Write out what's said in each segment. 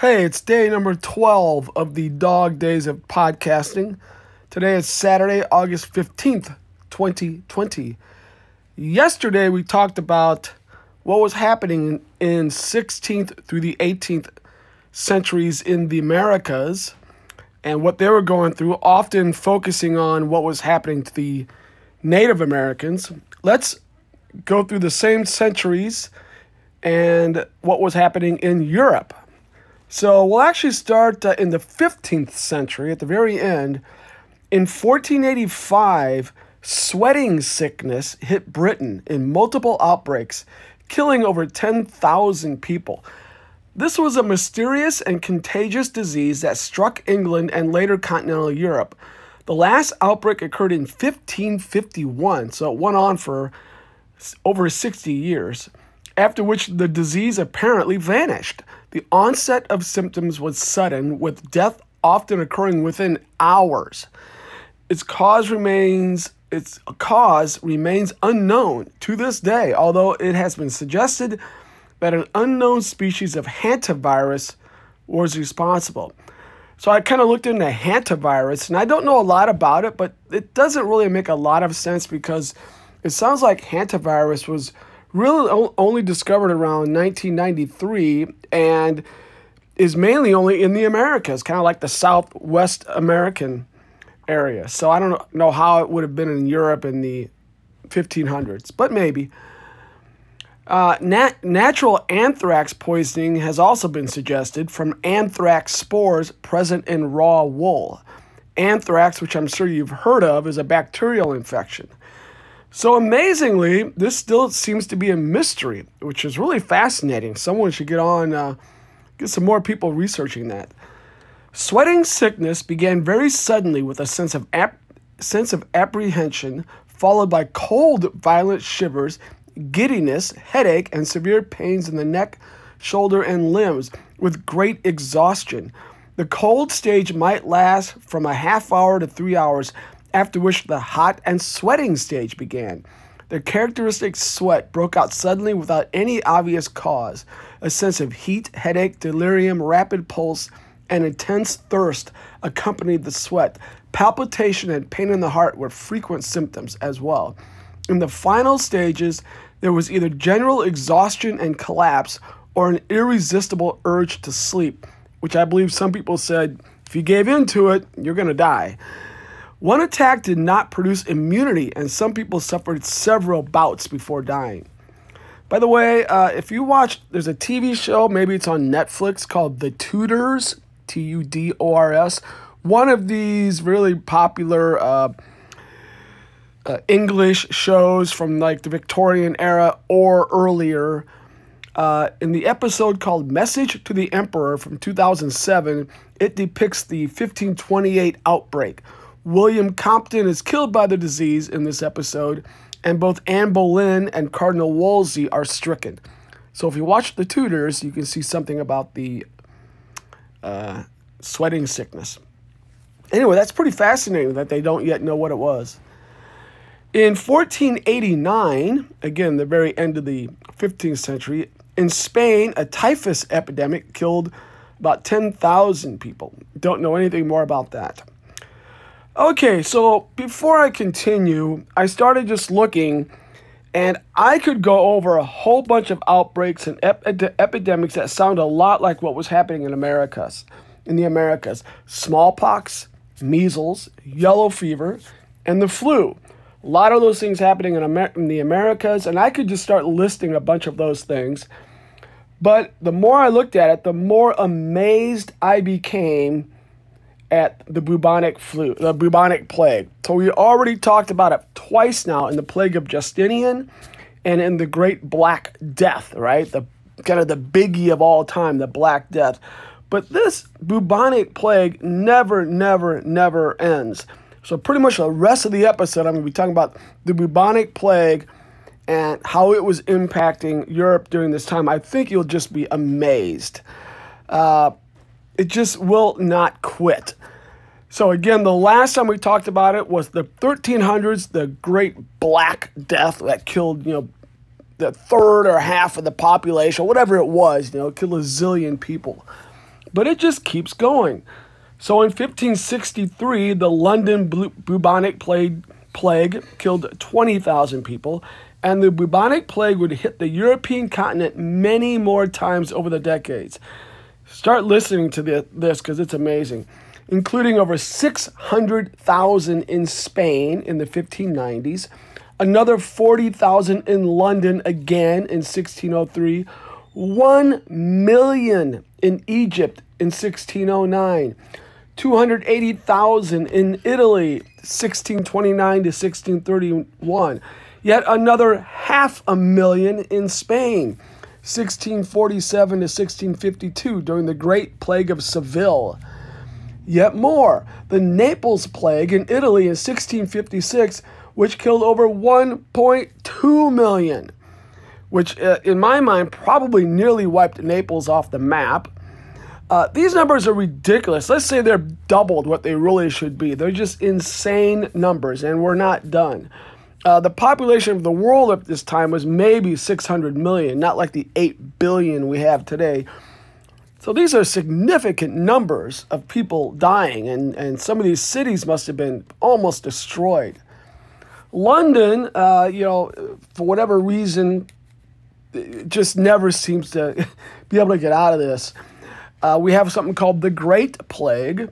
Hey, it's day number 12 of the dog days of podcasting. Today is Saturday, August 15th, 2020. Yesterday, we talked about what was happening in 16th through the 18th centuries in the Americas and what they were going through, often focusing on what was happening to the Native Americans. Let's go through the same centuries and what was happening in Europe. So we'll actually start uh, in the 15th century at the very end. In 1485, sweating sickness hit Britain in multiple outbreaks, killing over 10,000 people. This was a mysterious and contagious disease that struck England and later continental Europe. The last outbreak occurred in 1551, so it went on for over 60 years, after which the disease apparently vanished. The onset of symptoms was sudden, with death often occurring within hours. Its cause remains its cause remains unknown to this day, although it has been suggested that an unknown species of hantavirus was responsible. So I kind of looked into hantavirus, and I don't know a lot about it, but it doesn't really make a lot of sense because it sounds like hantavirus was really only discovered around 1993 and is mainly only in the Americas, kind of like the Southwest American area. So I don't know how it would have been in Europe in the 1500s, but maybe. Uh, nat- natural anthrax poisoning has also been suggested from anthrax spores present in raw wool. Anthrax, which I'm sure you've heard of, is a bacterial infection. So amazingly, this still seems to be a mystery, which is really fascinating. Someone should get on, uh, get some more people researching that. Sweating sickness began very suddenly with a sense of ap- sense of apprehension, followed by cold, violent shivers, giddiness, headache, and severe pains in the neck, shoulder, and limbs, with great exhaustion. The cold stage might last from a half hour to three hours, after which the hot and sweating stage began. The characteristic sweat broke out suddenly without any obvious cause. A sense of heat, headache, delirium, rapid pulse, and intense thirst accompanied the sweat. Palpitation and pain in the heart were frequent symptoms as well. In the final stages, there was either general exhaustion and collapse or an irresistible urge to sleep, which I believe some people said if you gave in to it, you're going to die. One attack did not produce immunity, and some people suffered several bouts before dying. By the way, uh, if you watch, there's a TV show, maybe it's on Netflix, called The Tudors, T U D O R S. One of these really popular uh, uh, English shows from like the Victorian era or earlier. Uh, in the episode called Message to the Emperor from 2007, it depicts the 1528 outbreak William Compton is killed by the disease in this episode, and both Anne Boleyn and Cardinal Wolsey are stricken. So if you watch The Tudors, you can see something about the uh, sweating sickness. Anyway, that's pretty fascinating that they don't yet know what it was. In 1489, again, the very end of the 15th century, in Spain, a typhus epidemic killed about 10,000 people. Don't know anything more about that. Okay, so before I continue, I started just looking and I could go over a whole bunch of outbreaks and ep- epidemics that sound a lot like what was happening in Americas, in the Americas. Smallpox, measles, yellow fever, and the flu. A lot of those things happening in, Amer- in the Americas, and I could just start listing a bunch of those things. But the more I looked at it, the more amazed I became at the bubonic flu, the bubonic plague. So we already talked about it twice now in the plague of Justinian and in the Great Black Death, right? The kind of the biggie of all time, the Black Death. But this bubonic plague never, never, never ends. So pretty much the rest of the episode, I'm going to be talking about the bubonic plague and how it was impacting Europe during this time. I think you'll just be amazed. Uh, it just will not quit. So again, the last time we talked about it was the 1300s, the Great Black Death that killed, you know, the third or half of the population, whatever it was, you know, killed a zillion people. but it just keeps going. So in 1563, the London bubonic plague, plague killed 20,000 people, and the bubonic plague would hit the European continent many more times over the decades. Start listening to this because it's amazing, including over 600,000 in Spain in the 1590s, another 40,000 in London again in 1603, 1 million in Egypt in 1609. 280,000 in Italy, 1629 to 1631. Yet another half a million in Spain, 1647 to 1652, during the Great Plague of Seville. Yet more, the Naples Plague in Italy in 1656, which killed over 1.2 million, which, uh, in my mind, probably nearly wiped Naples off the map. Uh, these numbers are ridiculous. Let's say they're doubled what they really should be. They're just insane numbers, and we're not done. Uh, the population of the world at this time was maybe 600 million, not like the 8 billion we have today. So these are significant numbers of people dying, and, and some of these cities must have been almost destroyed. London, uh, you know, for whatever reason, just never seems to be able to get out of this uh, we have something called the Great Plague.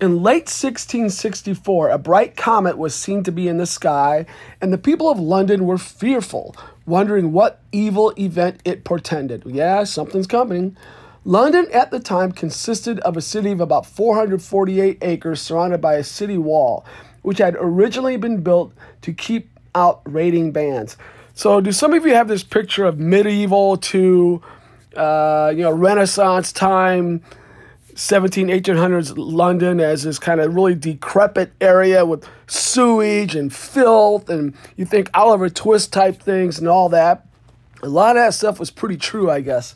In late 1664, a bright comet was seen to be in the sky, and the people of London were fearful, wondering what evil event it portended. Yeah, something's coming. London at the time consisted of a city of about 448 acres surrounded by a city wall, which had originally been built to keep out raiding bands. So, do some of you have this picture of medieval to uh, you know, Renaissance time, 17, 1800s London as this kind of really decrepit area with sewage and filth, and you think Oliver Twist type things and all that. A lot of that stuff was pretty true, I guess.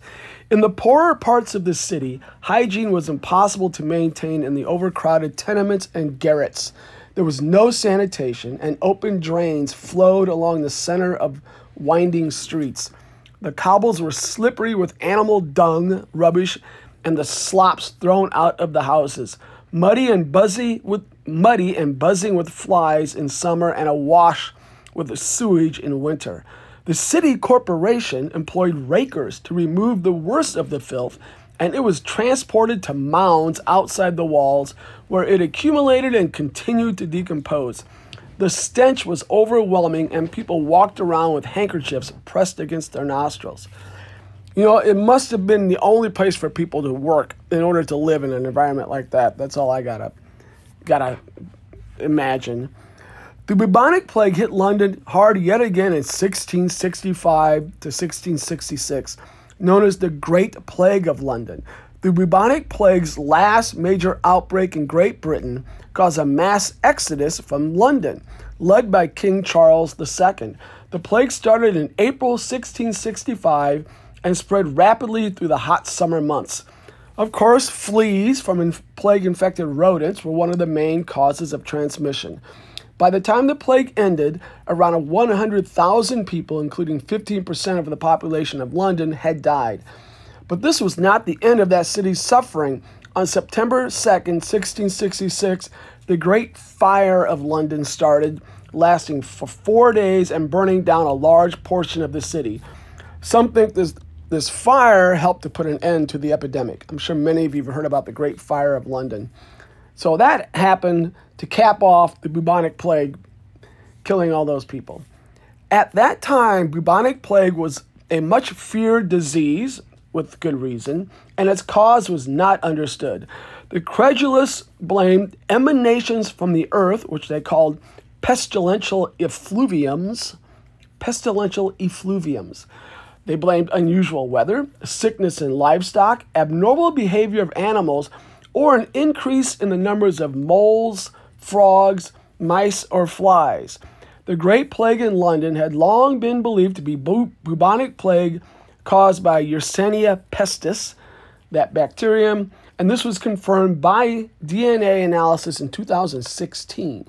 In the poorer parts of the city, hygiene was impossible to maintain in the overcrowded tenements and garrets. There was no sanitation, and open drains flowed along the center of winding streets. The cobbles were slippery with animal dung, rubbish, and the slops thrown out of the houses. Muddy and buzzy with muddy and buzzing with flies in summer and awash with the sewage in winter. The city corporation employed rakers to remove the worst of the filth, and it was transported to mounds outside the walls where it accumulated and continued to decompose. The stench was overwhelming, and people walked around with handkerchiefs pressed against their nostrils. You know, it must have been the only place for people to work in order to live in an environment like that. That's all I gotta gotta imagine. The bubonic plague hit London hard yet again in 1665 to 1666, known as the Great Plague of London. The bubonic plague's last major outbreak in Great Britain caused a mass exodus from London, led by King Charles II. The plague started in April 1665 and spread rapidly through the hot summer months. Of course, fleas from plague infected rodents were one of the main causes of transmission. By the time the plague ended, around 100,000 people, including 15% of the population of London, had died. But this was not the end of that city's suffering. On September 2nd, 1666, the Great Fire of London started, lasting for four days and burning down a large portion of the city. Some think this, this fire helped to put an end to the epidemic. I'm sure many of you have heard about the Great Fire of London. So that happened to cap off the bubonic plague, killing all those people. At that time, bubonic plague was a much feared disease with good reason, and its cause was not understood. The credulous blamed emanations from the earth, which they called pestilential effluviums, pestilential effluviums. They blamed unusual weather, sickness in livestock, abnormal behavior of animals, or an increase in the numbers of moles, frogs, mice, or flies. The Great Plague in London had long been believed to be bubonic plague caused by Yersinia pestis, that bacterium, and this was confirmed by DNA analysis in 2016.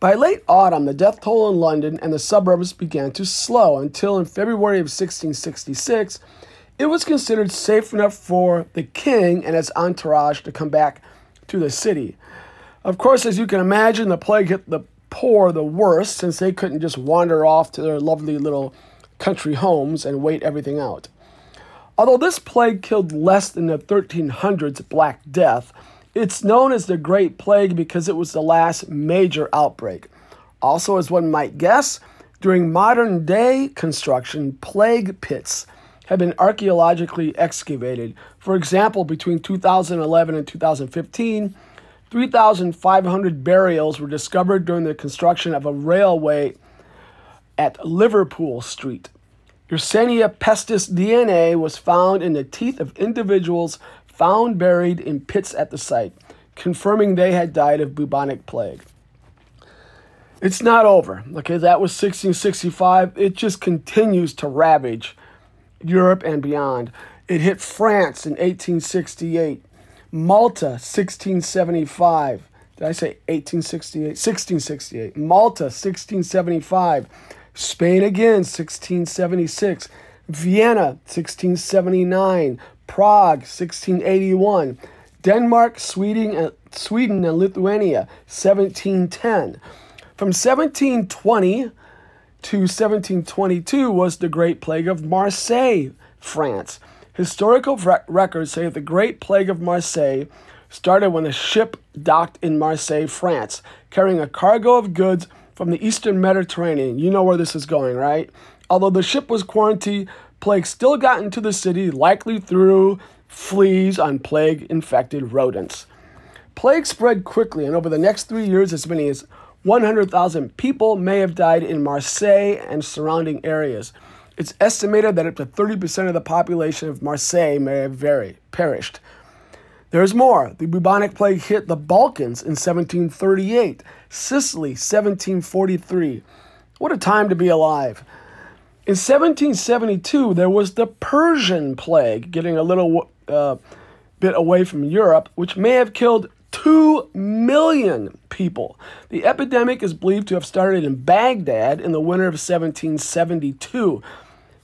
By late autumn, the death toll in London and the suburbs began to slow until in February of 1666, it was considered safe enough for the king and his entourage to come back to the city. Of course, as you can imagine, the plague hit the poor the worst since they couldn't just wander off to their lovely little country homes and wait everything out. Although this plague killed less than the 1300s Black Death, it's known as the Great Plague because it was the last major outbreak. Also, as one might guess, during modern day construction, plague pits have been archaeologically excavated. For example, between 2011 and 2015, 3,500 burials were discovered during the construction of a railway at Liverpool Street. Yersinia pestis DNA was found in the teeth of individuals found buried in pits at the site, confirming they had died of bubonic plague. It's not over. Okay, that was 1665. It just continues to ravage Europe and beyond. It hit France in 1868, Malta 1675. Did I say 1868? 1668. Malta 1675. Spain again 1676. Vienna 1679. Prague 1681. Denmark, Sweden, and, Sweden and Lithuania 1710. From 1720 to 1722 was the Great Plague of Marseille, France. Historical records say the Great Plague of Marseille started when a ship docked in Marseille, France, carrying a cargo of goods from the eastern Mediterranean. You know where this is going, right? Although the ship was quarantined, plague still got into the city, likely through fleas on plague infected rodents. Plague spread quickly, and over the next three years, as many as 100,000 people may have died in Marseille and surrounding areas. It's estimated that up to 30% of the population of Marseille may have perished. There's more. The bubonic plague hit the Balkans in 1738, Sicily 1743. What a time to be alive. In 1772, there was the Persian plague, getting a little uh, bit away from Europe, which may have killed 2 million people. The epidemic is believed to have started in Baghdad in the winter of 1772.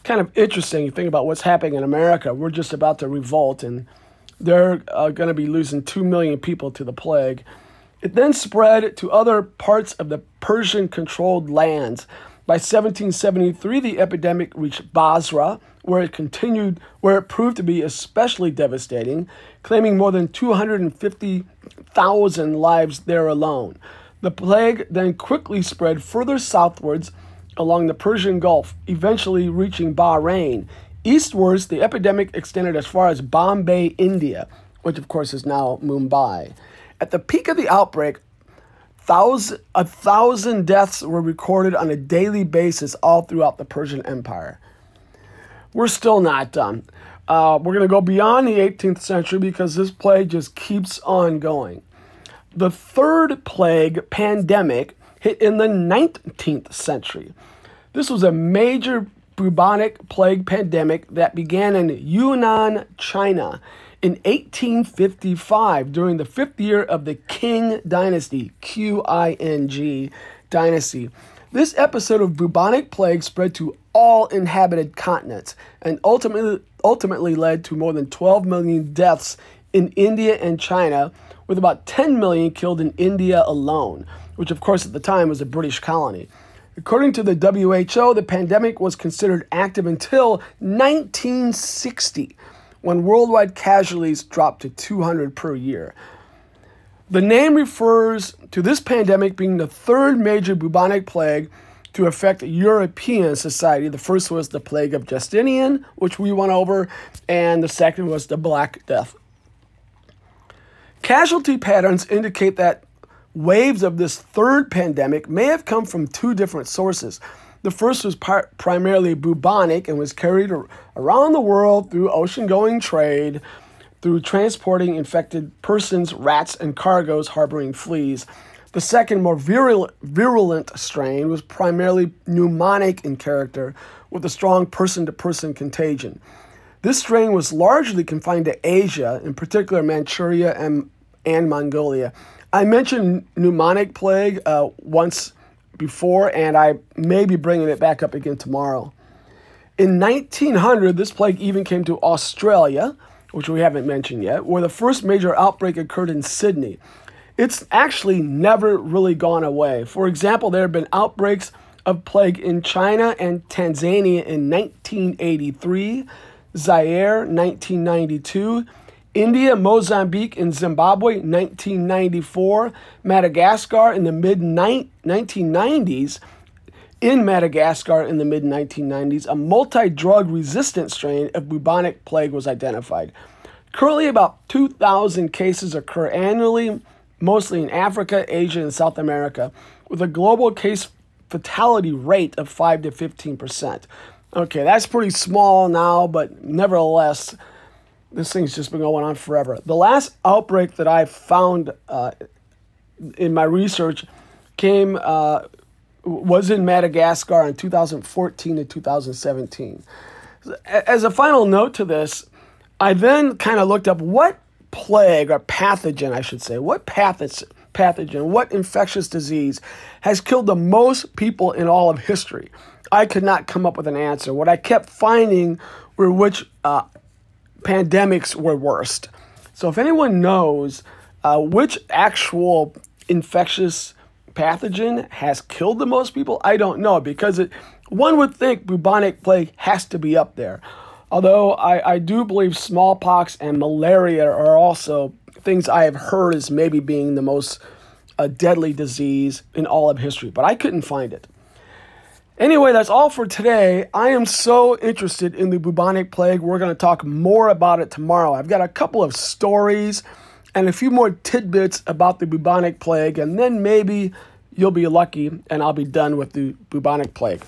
Kind of interesting. You think about what's happening in America. We're just about to revolt, and they're uh, going to be losing 2 million people to the plague. It then spread to other parts of the Persian controlled lands. By 1773, the epidemic reached Basra, where it continued, where it proved to be especially devastating, claiming more than 250,000 lives there alone. The plague then quickly spread further southwards along the Persian Gulf, eventually reaching Bahrain. Eastwards, the epidemic extended as far as Bombay, India, which of course is now Mumbai. At the peak of the outbreak, thousand, a thousand deaths were recorded on a daily basis all throughout the Persian Empire. We're still not done. Uh, we're going to go beyond the 18th century because this plague just keeps on going. The third plague, pandemic, hit in the 19th century. This was a major bubonic plague pandemic that began in Yunnan, China in 1855 during the fifth year of the Qing dynasty, Q I N G dynasty. This episode of bubonic plague spread to all inhabited continents and ultimately, ultimately led to more than 12 million deaths in India and China, with about 10 million killed in India alone, which, of course, at the time was a British colony. According to the WHO, the pandemic was considered active until 1960, when worldwide casualties dropped to 200 per year. The name refers to this pandemic being the third major bubonic plague to affect European society. The first was the plague of Justinian, which we went over, and the second was the Black Death. Casualty patterns indicate that waves of this third pandemic may have come from two different sources. The first was par- primarily bubonic and was carried ar- around the world through ocean going trade, through transporting infected persons, rats, and cargoes harboring fleas. The second, more virulent, virulent strain was primarily pneumonic in character, with a strong person to person contagion. This strain was largely confined to Asia, in particular Manchuria and, and Mongolia. I mentioned pneumonic plague uh, once before, and I may be bringing it back up again tomorrow. In 1900, this plague even came to Australia, which we haven't mentioned yet, where the first major outbreak occurred in Sydney. It's actually never really gone away. For example, there have been outbreaks of plague in China and Tanzania in 1983, Zaire 1992, India, Mozambique, and Zimbabwe 1994, Madagascar in the mid 1990s, in Madagascar in the mid 1990s, a multi drug resistant strain of bubonic plague was identified. Currently, about 2,000 cases occur annually, mostly in Africa, Asia, and South America, with a global case fatality rate of 5 to 15%. Okay, that's pretty small now, but nevertheless, this thing's just been going on forever. The last outbreak that I found uh, in my research came uh, was in Madagascar in 2014 to 2017. As a final note to this, I then kind of looked up what plague or pathogen, I should say, what pathogen, pathogen, what infectious disease has killed the most people in all of history. I could not come up with an answer. What I kept finding were which uh, pandemics were worst. So if anyone knows uh, which actual infectious pathogen has killed the most people, I don't know because it, one would think bubonic plague has to be up there. Although I, I do believe smallpox and malaria are also things I have heard as maybe being the most uh, deadly disease in all of history, but I couldn't find it. Anyway, that's all for today. I am so interested in the bubonic plague. We're going to talk more about it tomorrow. I've got a couple of stories and a few more tidbits about the bubonic plague, and then maybe you'll be lucky and I'll be done with the bubonic plague.